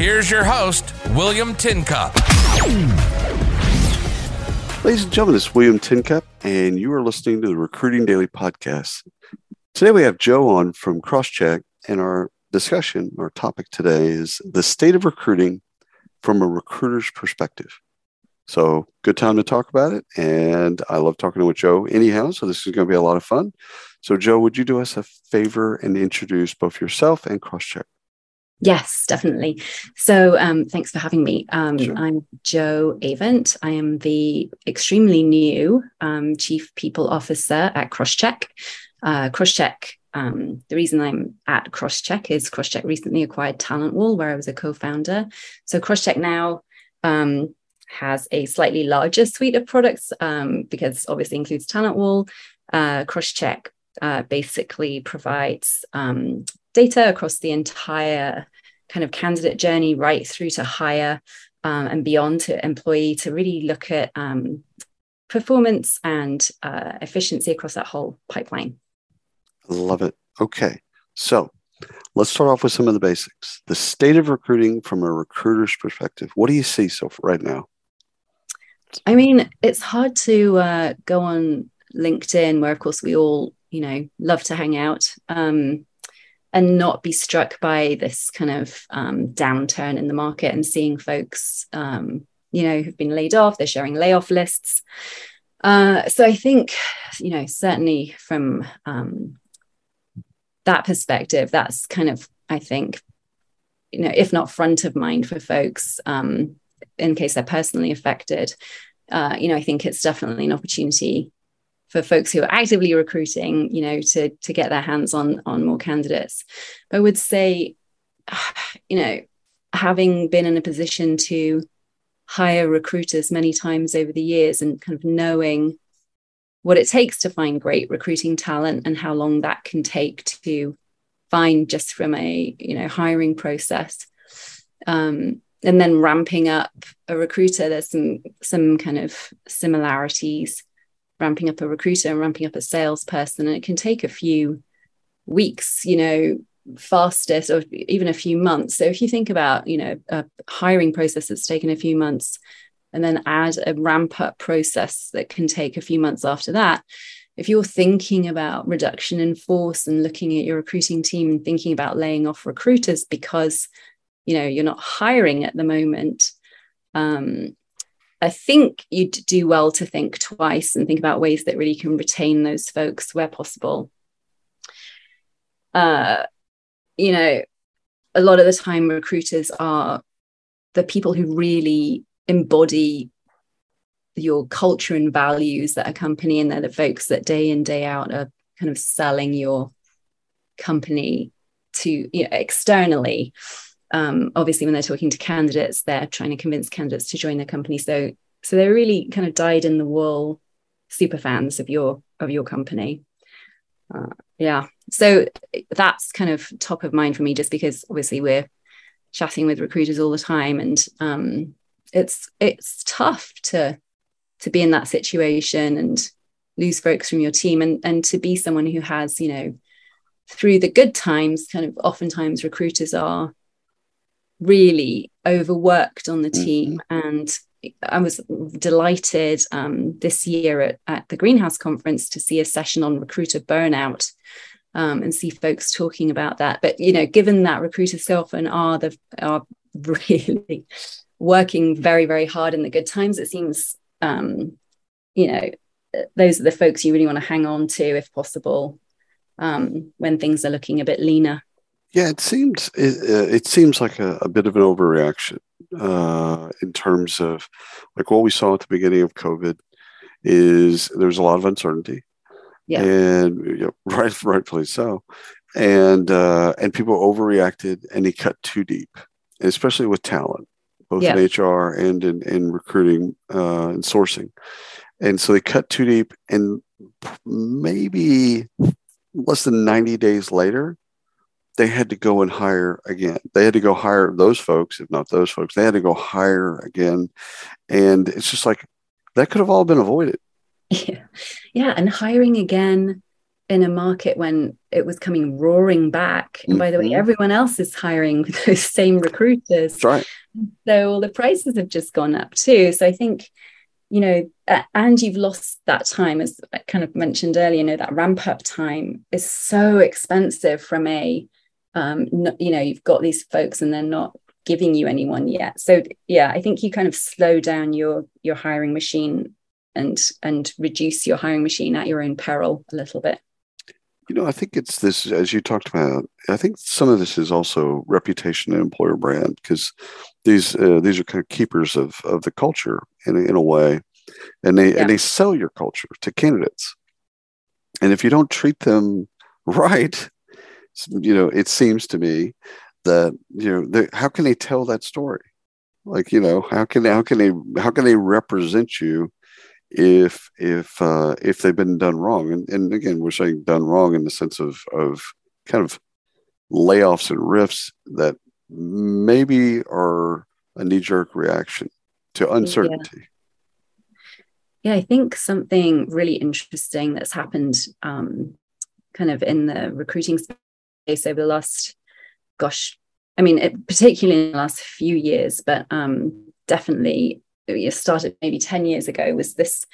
Here's your host, William Tincup. Ladies and gentlemen, it's William Tincup, and you are listening to the Recruiting Daily Podcast. Today we have Joe on from Crosschq, and our discussion, our topic today is the state of recruiting from a recruiter's perspective. So, good time to talk about it. And I love talking with Joe anyhow. So, this is going to be a lot of fun. So, Joe, would you do us a favor and introduce both yourself and Crosschq? Yes, definitely. So um, thanks for having me. Um, sure. I'm Joe Avent. I am the extremely new um, Chief People Officer at Crosschq. Uh, Crosschq, um, the reason I'm at Crosschq is Crosschq recently acquired TalentWall, where I was a co founder. So Crosschq now um, has a slightly larger suite of products um, because obviously includes TalentWall. Uh, Crosschq uh, basically provides um, data across the entire kind of candidate journey right through to hire um, and beyond to employee to really look at um, performance and uh, efficiency across that whole pipeline. Love it. Okay. So let's start off with some of the basics. The state of recruiting from a recruiter's perspective. What do you see so far right now? I mean, it's hard to uh, go on LinkedIn, where of course we all, you know, love to hang out. Um, and not be struck by this kind of um, downturn in the market and seeing folks, um, you know, who've been laid off, they're sharing layoff lists. Uh, so I think, you know, certainly from um, that perspective, that's kind of, I think, you know, if not front of mind for folks um, in case they're personally affected. Uh, you know, I think it's definitely an opportunity for folks who are actively recruiting, you know, to to get their hands on on more candidates. But I would say, you know, having been in a position to hire recruiters many times over the years and kind of knowing what it takes to find great recruiting talent and how long that can take to find just from a you know hiring process um, and then ramping up a recruiter there's some some kind of similarities ramping up a recruiter and ramping up a salesperson and it can take a few weeks you know fastest or even a few months. So if you think about you know a hiring process that's taken a few months and then add a ramp up process that can take a few months after that if you're thinking about reduction in force and looking at your recruiting team and thinking about laying off recruiters because you know you're not hiring at the moment um, I think you'd do well to think twice and think about ways that really can retain those folks where possible. Uh, you know, a lot of the time recruiters are the people who really embody your culture and values that a company and they're the folks that day in day out are kind of selling your company to you know externally um, obviously when they're talking to candidates they're trying to convince candidates to join their company. So so they're really kind of dyed in the wool super fans of your of your company. Uh, yeah. So that's kind of top of mind for me just because obviously we're chatting with recruiters all the time and um, it's it's tough to to be in that situation and lose folks from your team and and to be someone who has you know through the good times kind of oftentimes recruiters are really overworked on the team mm-hmm. and I was delighted um, this year at, at, the Greenhouse Conference to see a session on recruiter burnout um, and see folks talking about that. But you know, given that recruiters so often are the are really working very very hard in the good times, it seems um, you know those are the folks you really want to hang on to if possible um, when things are looking a bit leaner. Yeah, it seems it, uh, it seems like a, a, bit of an overreaction uh, in terms of like what we saw at the beginning of COVID is there's a lot of uncertainty, yeah, and you know, right, rightfully so, and uh, and people overreacted and they cut too deep, especially with talent. both yeah. in HR and in, in recruiting uh, and sourcing. And so they cut too deep, and maybe less than 90 days later, they had to go and hire again. They had to go hire those folks, if not those folks. They had to go hire again. And it's just like that could have all been avoided. Yeah. Yeah. And hiring again in a market when it was coming roaring back. And by the way, mm-hmm. everyone else is hiring those same recruiters. That's right. So all the prices have just gone up too. So I think, you know, and you've lost that time, as I kind of mentioned earlier, you know, that ramp up time is so expensive from a, um, you know, you've got these folks and they're not giving you anyone yet. So yeah, I think you kind of slow down your your hiring machine and and reduce your hiring machine at your own peril a little bit. You know, I think it's this, as you talked about. I think some of this is also reputation and employer brand because these uh, these are kind of keepers of of the culture in a, in a way, and they yeah. and they sell your culture to candidates. And if you don't treat them right, you know, it seems to me that you know, how can they tell that story? Like, you know, how can how can they how can they represent you if if uh, if they've been done wrong. And, and again, we're saying done wrong in the sense of of kind of layoffs and rifts that maybe are a knee jerk reaction to uncertainty. Yeah. yeah. I think something really interesting that's happened um, kind of in the recruiting over the last, gosh, I mean, it, particularly in the last few years, but um, definitely you started maybe 10 years ago was this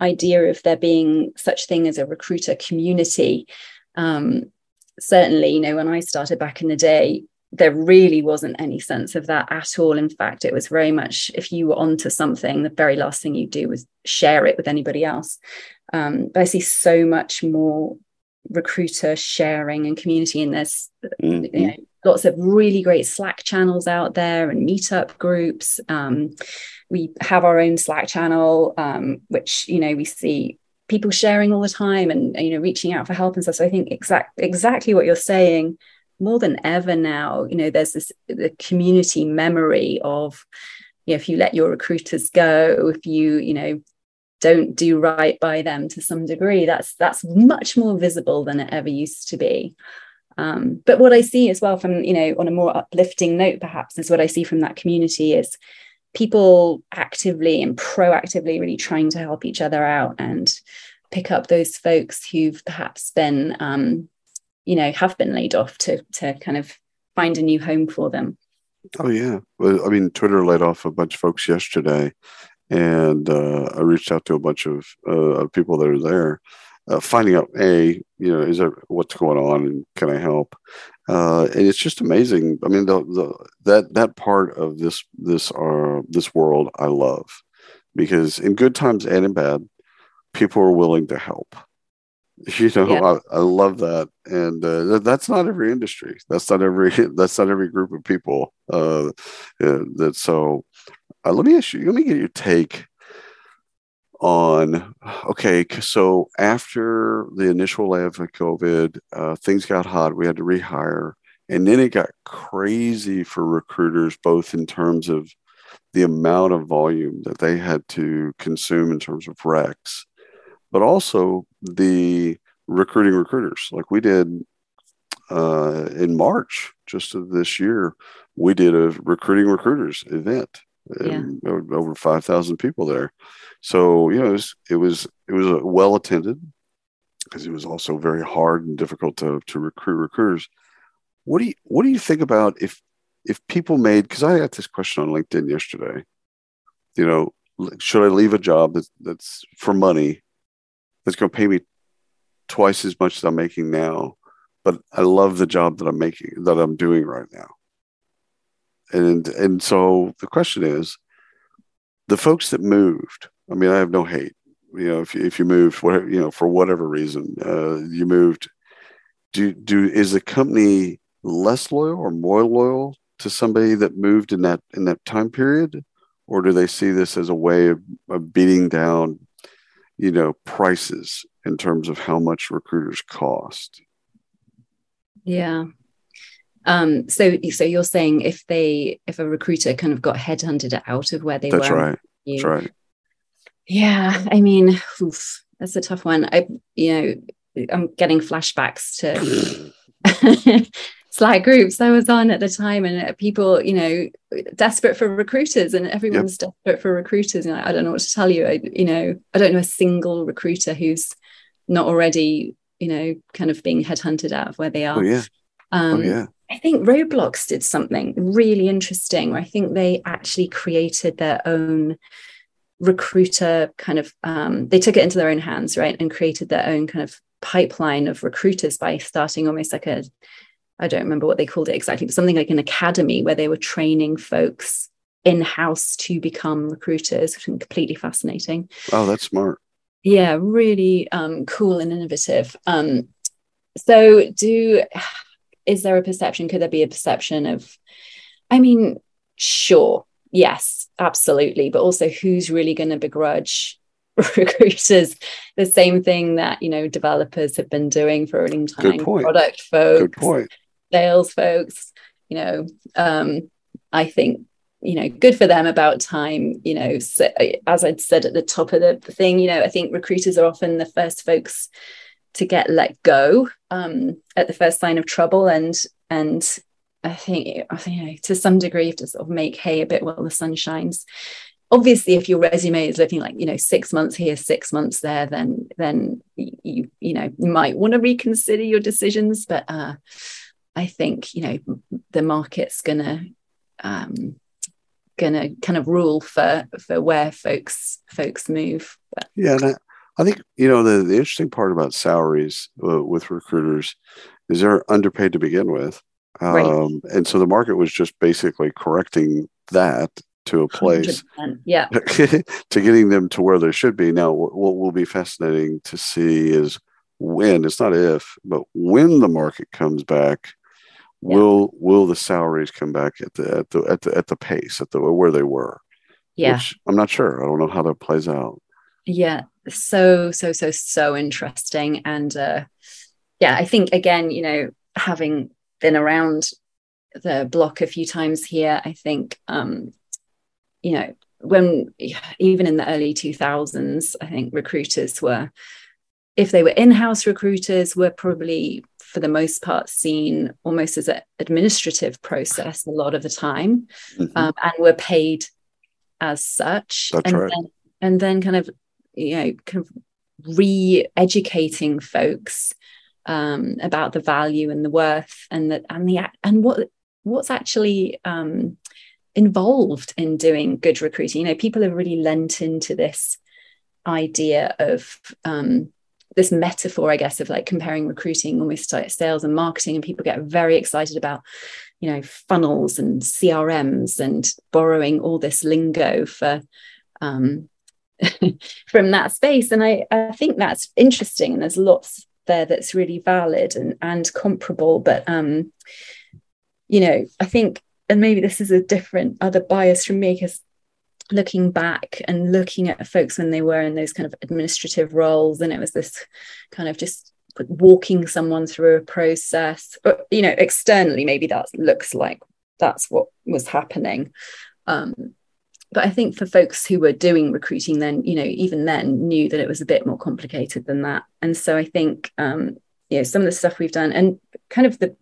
idea of there being such thing as a recruiter community. Um, certainly you know when i started back in the day there really wasn't any sense of that at all. In fact it was very much if you were onto something the very last thing you do was share it with anybody else. Um, but i see so much more recruiter sharing and community and there's mm-hmm. you know, lots of really great slack channels out there and meetup groups um, we have our own slack channel um, which you know we see people sharing all the time and you know reaching out for help and stuff so i think exact exactly what you're saying more than ever now you know there's this the community memory of you know, if you let your recruiters go if you you know don't do right by them to some degree that's that's much more visible than it ever used to be. Um, but what i see as well from you know on a more uplifting note perhaps is what i see from that community is people actively and proactively really trying to help each other out and pick up those folks who've perhaps been um, you know have been laid off to to kind of find a new home for them. Oh yeah. Well i mean twitter laid off a bunch of folks yesterday and uh, I reached out to a bunch of uh, people that are there, uh, finding out a you know is there what's going on and can I help? Uh, and it's just amazing. I mean, the, the, that that part of this this uh, this world I love because in good times and in bad, people are willing to help. You know, yeah. I, I, love that, and uh, that's not every industry. That's not every. That's not every group of people. Uh, that so uh, let me ask you, let me get your take on okay, so after the initial wave of COVID, uh, things got hot. We had to rehire, and then it got crazy for recruiters, both in terms of the amount of volume that they had to consume in terms of recs, but also the recruiting recruiters. Like we did uh, in March, just of this year, we did a recruiting recruiters event yeah. over 5,000 people there. So, you know, it was, it was, it was uh, well attended because it was also very hard and difficult to, to recruit recruiters. What do you, what do you think about if, if people made, cause I got this question on LinkedIn yesterday, you know, should I leave a job that's, that's for money that's going to pay me twice as much as I'm making now, but I love the job that I'm making, that I'm doing right now and and so the question is the folks that moved i mean i have no hate you know if you, if you moved whatever you know for whatever reason uh, you moved do do is the company less loyal or more loyal to somebody that moved in that in that time period? Or do they see this as a way of, of beating down you know prices in terms of how much recruiters cost? Yeah Um, so so you're saying if they if a recruiter kind of got headhunted out of where they That's were, right. you- That's right. Yeah, I mean, oof, that's a tough one. I you know I'm getting flashbacks to Slack groups I was on at the time, and uh, people, you know, desperate for recruiters, and everyone's desperate for recruiters. And I, I don't know what to tell you. I, you know, I don't know a single recruiter who's not already, you know, kind of being headhunted out of where they are. Oh yeah. Um, oh yeah. I think Roblox did something really interesting. Where I think they actually created their own recruiter kind of. Um, they took it into their own hands, right, and created their own kind of pipeline of recruiters by starting almost like a. I don't remember what they called it exactly, but something like an academy where they were training folks in house to become recruiters, which is completely fascinating Oh, that's smart. yeah really um, cool and innovative um, so do is there a perception could there be a perception of i mean sure yes absolutely but also who's really going to begrudge recruiters the same thing that you know developers have been doing for a long time product folks Good point. sales folks you know um i think you know good for them about time you know so, as i'd said at the top of the thing you know i think recruiters are often the first folks to get let go um at the first sign of trouble. And and i think you know to some degree you have to sort of make hay a bit while the sun shines. Obviously if your resume is looking like you know six months here six months there then then you you know might want to reconsider your decisions. But uh I think you know the market's gonna um, gonna kind of rule for for where folks folks move. But Yeah, and I, think you know the, the interesting part about salaries uh, with recruiters is they're underpaid to begin with, um, Right. and so the market was just basically correcting that to a place 100%, yeah, to getting them to where they should be. Now, what will be fascinating to see is when it's not if, but when the market comes back. Yeah. Will will the salaries come back at the at the at the at the pace at the where they were? yeah, Which I'm not sure. I don't know how that plays out. yeah. So so so so interesting, and uh, yeah, I think again, you know, having been around the block a few times here, I think um, you know when even in the early 2000s, I think recruiters were if they were in-house recruiters were probably for the most part seen almost as an administrative process a lot of the time Mhm. um, and were paid as such That's and right. then and then kind of you know kind of re-educating folks um, about the value and the worth and the and the and what what's actually um, involved in doing good recruiting. You know people have really lent into this idea of um, this metaphor, I guess, of like comparing recruiting almost like sales and marketing, and people get very excited about, you know, funnels and CRMs and borrowing all this lingo for um, from that space. And I, I think that's interesting, and there's lots there that's really valid and and comparable. But um, you know, I think, and maybe this is a different other bias from me because looking back and looking at folks when they were in those kind of administrative roles and it was this kind of just walking someone through a process or, you know externally maybe that looks like that's what was happening um, but i think for folks who were doing recruiting then you know even then knew that it was a bit more complicated than that. And so i think um, you know some of the stuff we've done and kind of the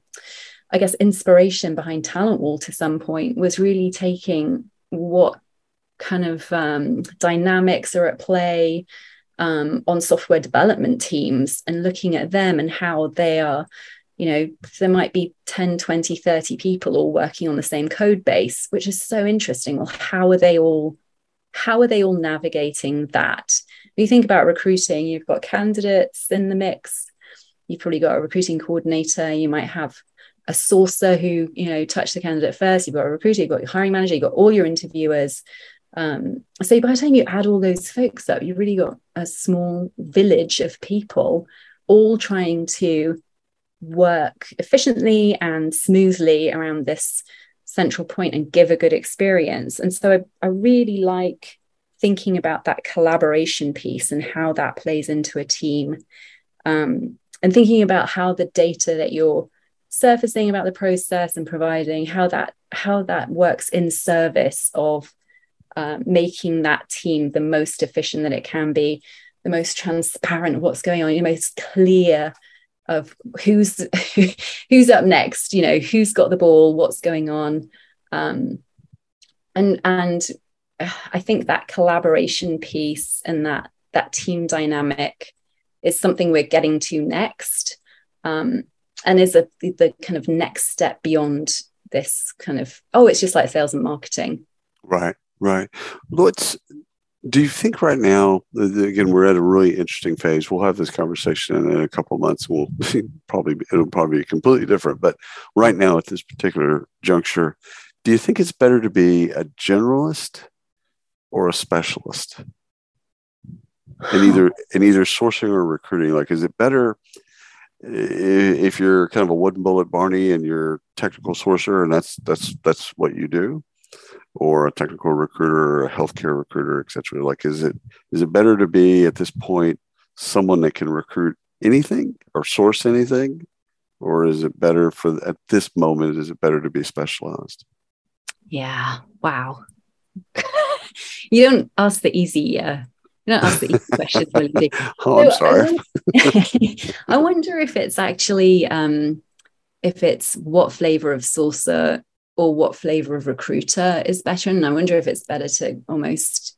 i guess inspiration behind TalentWall to some point was really taking what kind of um, dynamics are at play um, on software development teams and looking at them and how they are you know there might be 10 20 30 people all working on the same code base which is so interesting. Well how are they all how are they all navigating that? When you think about recruiting you've got candidates in the mix. You've probably got a recruiting coordinator. You might have a sourcer who you know touched the candidate first. You've got a recruiter you've got your hiring manager you've got all your interviewers. Um, so by the time you add all those folks up, you've really got a small village of people all trying to work efficiently and smoothly around this central point and give a good experience. And so I, I really like thinking about that collaboration piece and how that plays into a team. Um, and thinking about how the data that you're surfacing about the process and providing how that how that works in service of uh, making that team the most efficient that it can be, the most transparent what's going on, the most clear of who's who's up next, you know, who's got the ball, what's going on, um, and and I think that collaboration piece and that that team dynamic is something we're getting to next, um, and is a, the kind of next step beyond this kind of oh, it's just like sales and marketing. Right, right. Let's. Do you think right now? Again, we're at a really interesting phase. We'll have this conversation in a couple months. We'll probably it'll probably be completely different. But right now, at this particular juncture, do you think it's better to be a generalist or a specialist in either in either sourcing or recruiting like is it better if you're kind of a wooden bullet barney and you're technical sourcer and that's that's that's what you do or a technical recruiter or a healthcare recruiter etc like is it is it better to be at this point someone that can recruit anything or source anything? Or is it better for at this moment is it better to be specialized? Yeah. Wow. You don't ask the easy uh, you don't ask the easy questions really oh i'm so sorry. I, I wonder if it's actually um if it's what flavor of sourcer or what flavor of recruiter is better and i wonder if it's better to almost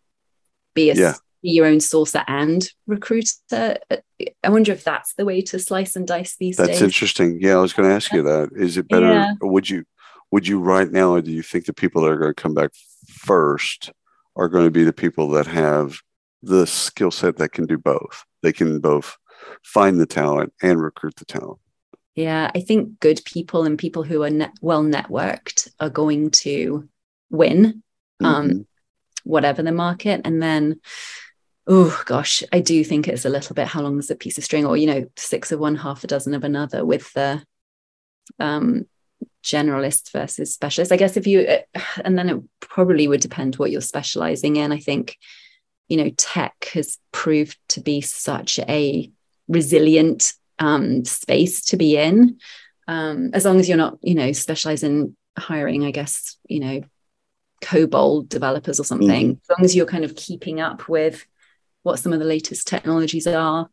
be a yeah. be your own sourcer and recruiter i wonder if that's the way to slice and dice these that's days that's interesting yeah i was going to ask you that is it better yeah. would you would you right now or do you think the people that are going to come back first are going to be the people that have the skill set that can do both. They can both find the talent and recruit the talent. Yeah, I think good people and people who are net- well networked are going to win, um, mm-hmm. whatever the market. And then, oh gosh, I do think it's a little bit how long is a piece of string, or you know, six of one, half a dozen of another, with the um, generalist versus specialist. I guess if you, uh, and then it probably would depend what you're specializing in. I think, you know, tech has proved to be such a resilient um, space to be in. Um, as long as you're not, you know, specializing in hiring, I guess, you know, COBOL developers or something, mm. as long as you're kind of keeping up with what some of the latest technologies are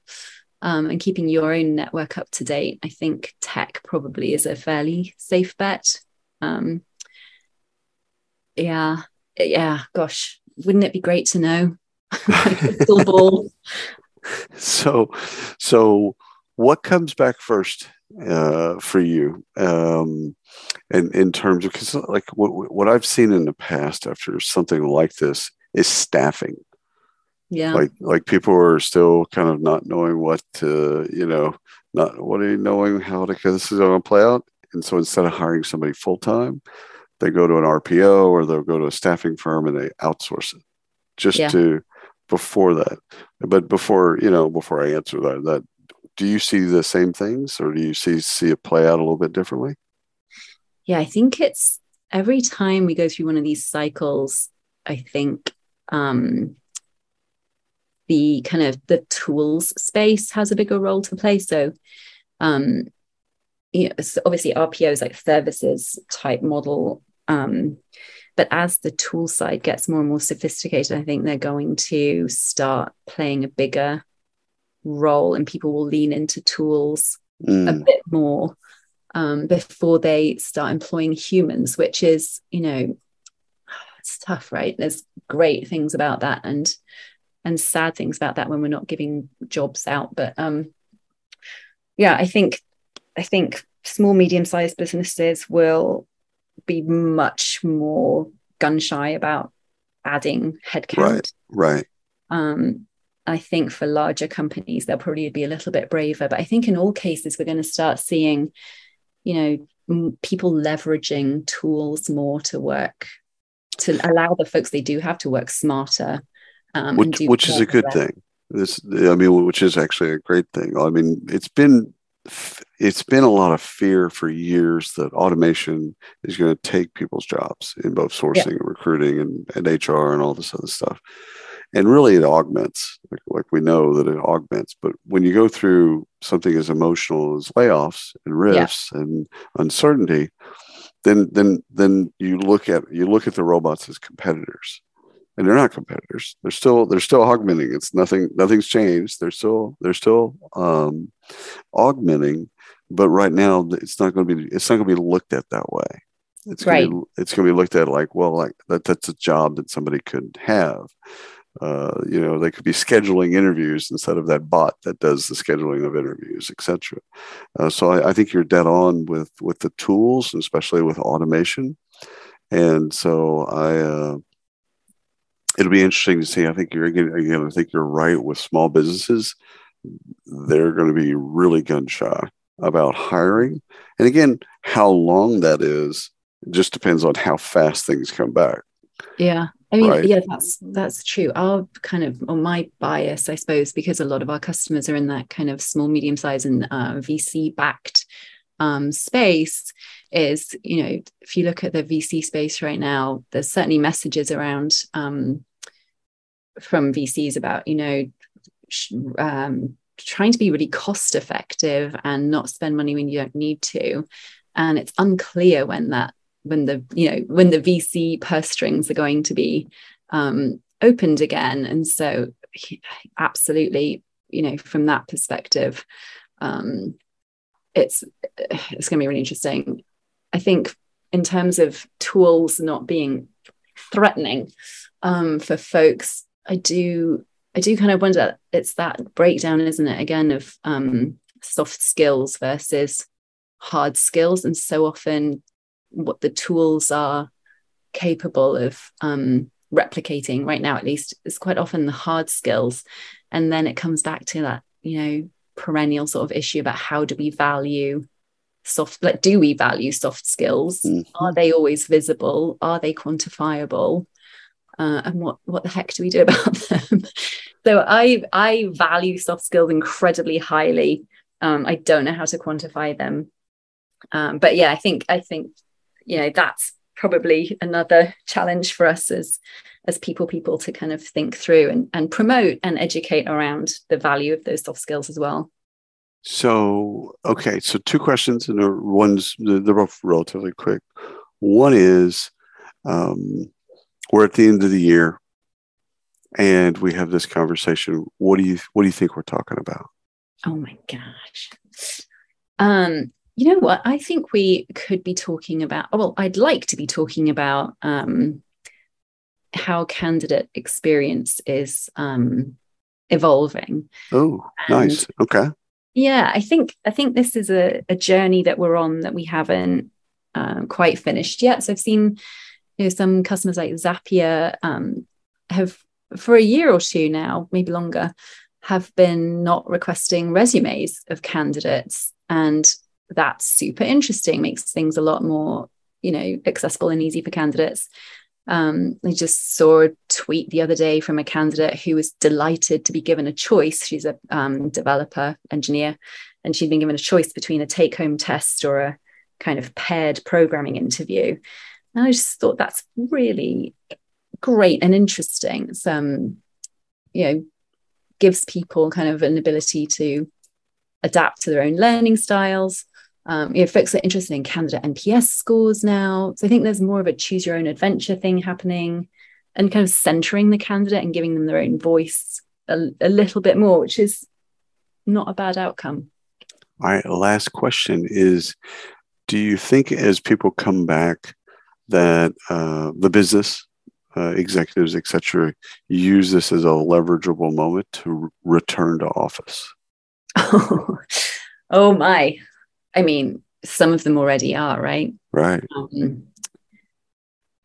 um, and keeping your own network up to date, I think tech probably is a fairly safe bet. Um, yeah, yeah, gosh, wouldn't it be great to know? Crystal ball. So, so what comes back first uh, for you? Um, and in terms of because like what, what I've seen in the past after something like this is staffing yeah like like people are still kind of not knowing what to you know not what are you knowing how to because this is going to play out and so instead of hiring somebody full time they go to an rpo or they'll go to a staffing firm and they outsource it just yeah. to before that but before you know before i answer that that do you see the same things or do you see see it play out a little bit differently yeah i think it's every time we go through one of these cycles i think um the kind of the tools space has a bigger role to play. So, um, you know, so obviously RPO is like services type model. Um, but as the tool side gets more and more sophisticated, I think they're going to start playing a bigger role and people will lean into tools mm. a bit more um, before they start employing humans, which is, you know, it's tough, right? There's great things about that. And and sad things about that when we're not giving jobs out. But um, yeah, I think I think small medium sized businesses will be much more gun shy about adding headcount. Right. Right. Um, I think for larger companies, they'll probably be a little bit braver. But I think in all cases, we're going to start seeing, you know, m- people leveraging tools more to work to allow the folks they do have to work smarter um, which, which is a good thing. This, I mean, which is actually a great thing. I mean, it's been it's been a lot of fear for years that automation is going to take people's jobs in both sourcing yeah. and recruiting and, and HR and all this other stuff. And really it augments like, like, we know that it augments but when you go through something as emotional as layoffs and rifts yeah. and uncertainty then then then you look at you look at the robots as competitors. And they're not competitors. They're still they're still augmenting. It's nothing nothing's changed. They're still they're still um, augmenting but right now it's not going to be it's not going to be looked at that way. It's going to be, it's to be looked at like well like that that's a job that somebody could have uh, you know they could be scheduling interviews instead of that bot that does the scheduling of interviews etc uh, so I, I, think you're dead on with with the tools especially with automation. And so i uh, it'll be interesting to see. I think you're again i think you're right with small businesses. They're going to be really gun shy about hiring. And again how long that is just depends on how fast things come back. Yeah I mean, right. yeah, that's that's true. Our kind of, or my bias, I suppose, because a lot of our customers are in that kind of small, medium size and uh, VC backed um, space, is you know, if you look at the VC space right now, there's certainly messages around um, from VCs about you know, um, trying to be really cost effective and not spend money when you don't need to, and it's unclear when that when the you know when the VC purse strings are going to be um, opened again. And so, absolutely, you know, from that perspective, um, it's it's going to be really interesting. I think in terms of tools not being threatening um, for folks, I do I do kind of wonder. It's that breakdown, isn't it? Again, of um, soft skills versus hard skills, and so often what the tools are capable of um, replicating right now at least is quite often the hard skills. And then it comes back to that you know perennial sort of issue about how do we value soft like do we value soft skills? Mm-hmm. are they always visible? Are they quantifiable? Uh, and what what the heck do we do about them? So i i value soft skills incredibly highly. Um, i don't know how to quantify them. Um, but yeah i think i think you know that's probably another challenge for us as as people people to kind of think through and, and promote and educate around the value of those soft skills as well. So okay so two questions and one's they're both relatively quick. One is um, we're at the end of the year and we have this conversation. What do you what do you think we're talking about? Oh my gosh. Um you know what? I think we could be talking about, well, I'd like to be talking about um, how candidate experience is um, evolving. Oh, nice. Okay. Yeah, I think I think this is a, a journey that we're on that we haven't um, quite finished yet. So I've seen you know some customers like Zapier um, have for a year or two now, maybe longer, have been not requesting resumes of candidates and that's super interesting, makes things a lot more, you know, accessible and easy for candidates. Um, I just saw a tweet the other day from a candidate who was delighted to be given a choice. She's a um, developer engineer, and she'd been given a choice between a take home test or a kind of paired programming interview. And I just thought that's really great and interesting. Some, you know, gives people kind of an ability to adapt to their own learning styles um, you know, folks are interested in candidate NPS scores now. So I think there's more of a choose your own adventure thing happening and kind of centering the candidate and giving them their own voice a, a little bit more, which is not a bad outcome. All right. Last question is Do you think as people come back that uh, the business uh, executives, etc., use this as a leverageable moment to return to office? oh my. I mean, some of them already are, right? Right. Um,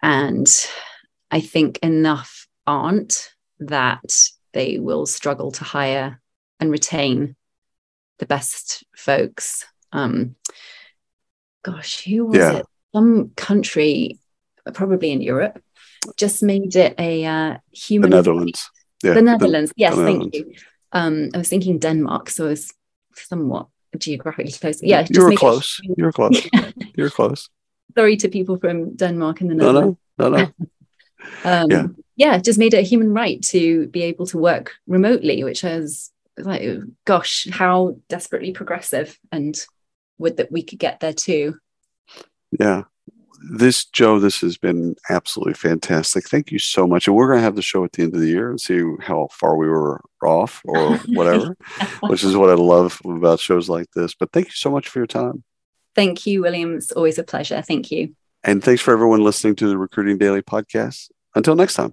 and I think enough aren't that they will struggle to hire and retain the best folks. Um, gosh, who was yeah. it? Some country, probably in Europe, just made it a uh, human. The Netherlands. Yeah, the Netherlands. The, yes, the Netherlands. thank you. Um, I was thinking Denmark, so I was somewhat geographically close. Yeah, you were close. You were close. You were close. Sorry to people from Denmark and the Netherlands. No, no, no, no. um, yeah. yeah, just made it a human right to be able to work remotely, which is like, gosh, how desperately progressive and would that we could get there too. Yeah. This, Joe, this has been absolutely fantastic. Thank you so much. And we're going to have the show at the end of the year and see how far we were off or whatever, which is what I love about shows like this. But thank you so much for your time. Thank you, William. It's always a pleasure. Thank you. And thanks for everyone listening to the Recruiting Daily podcast. Until next time.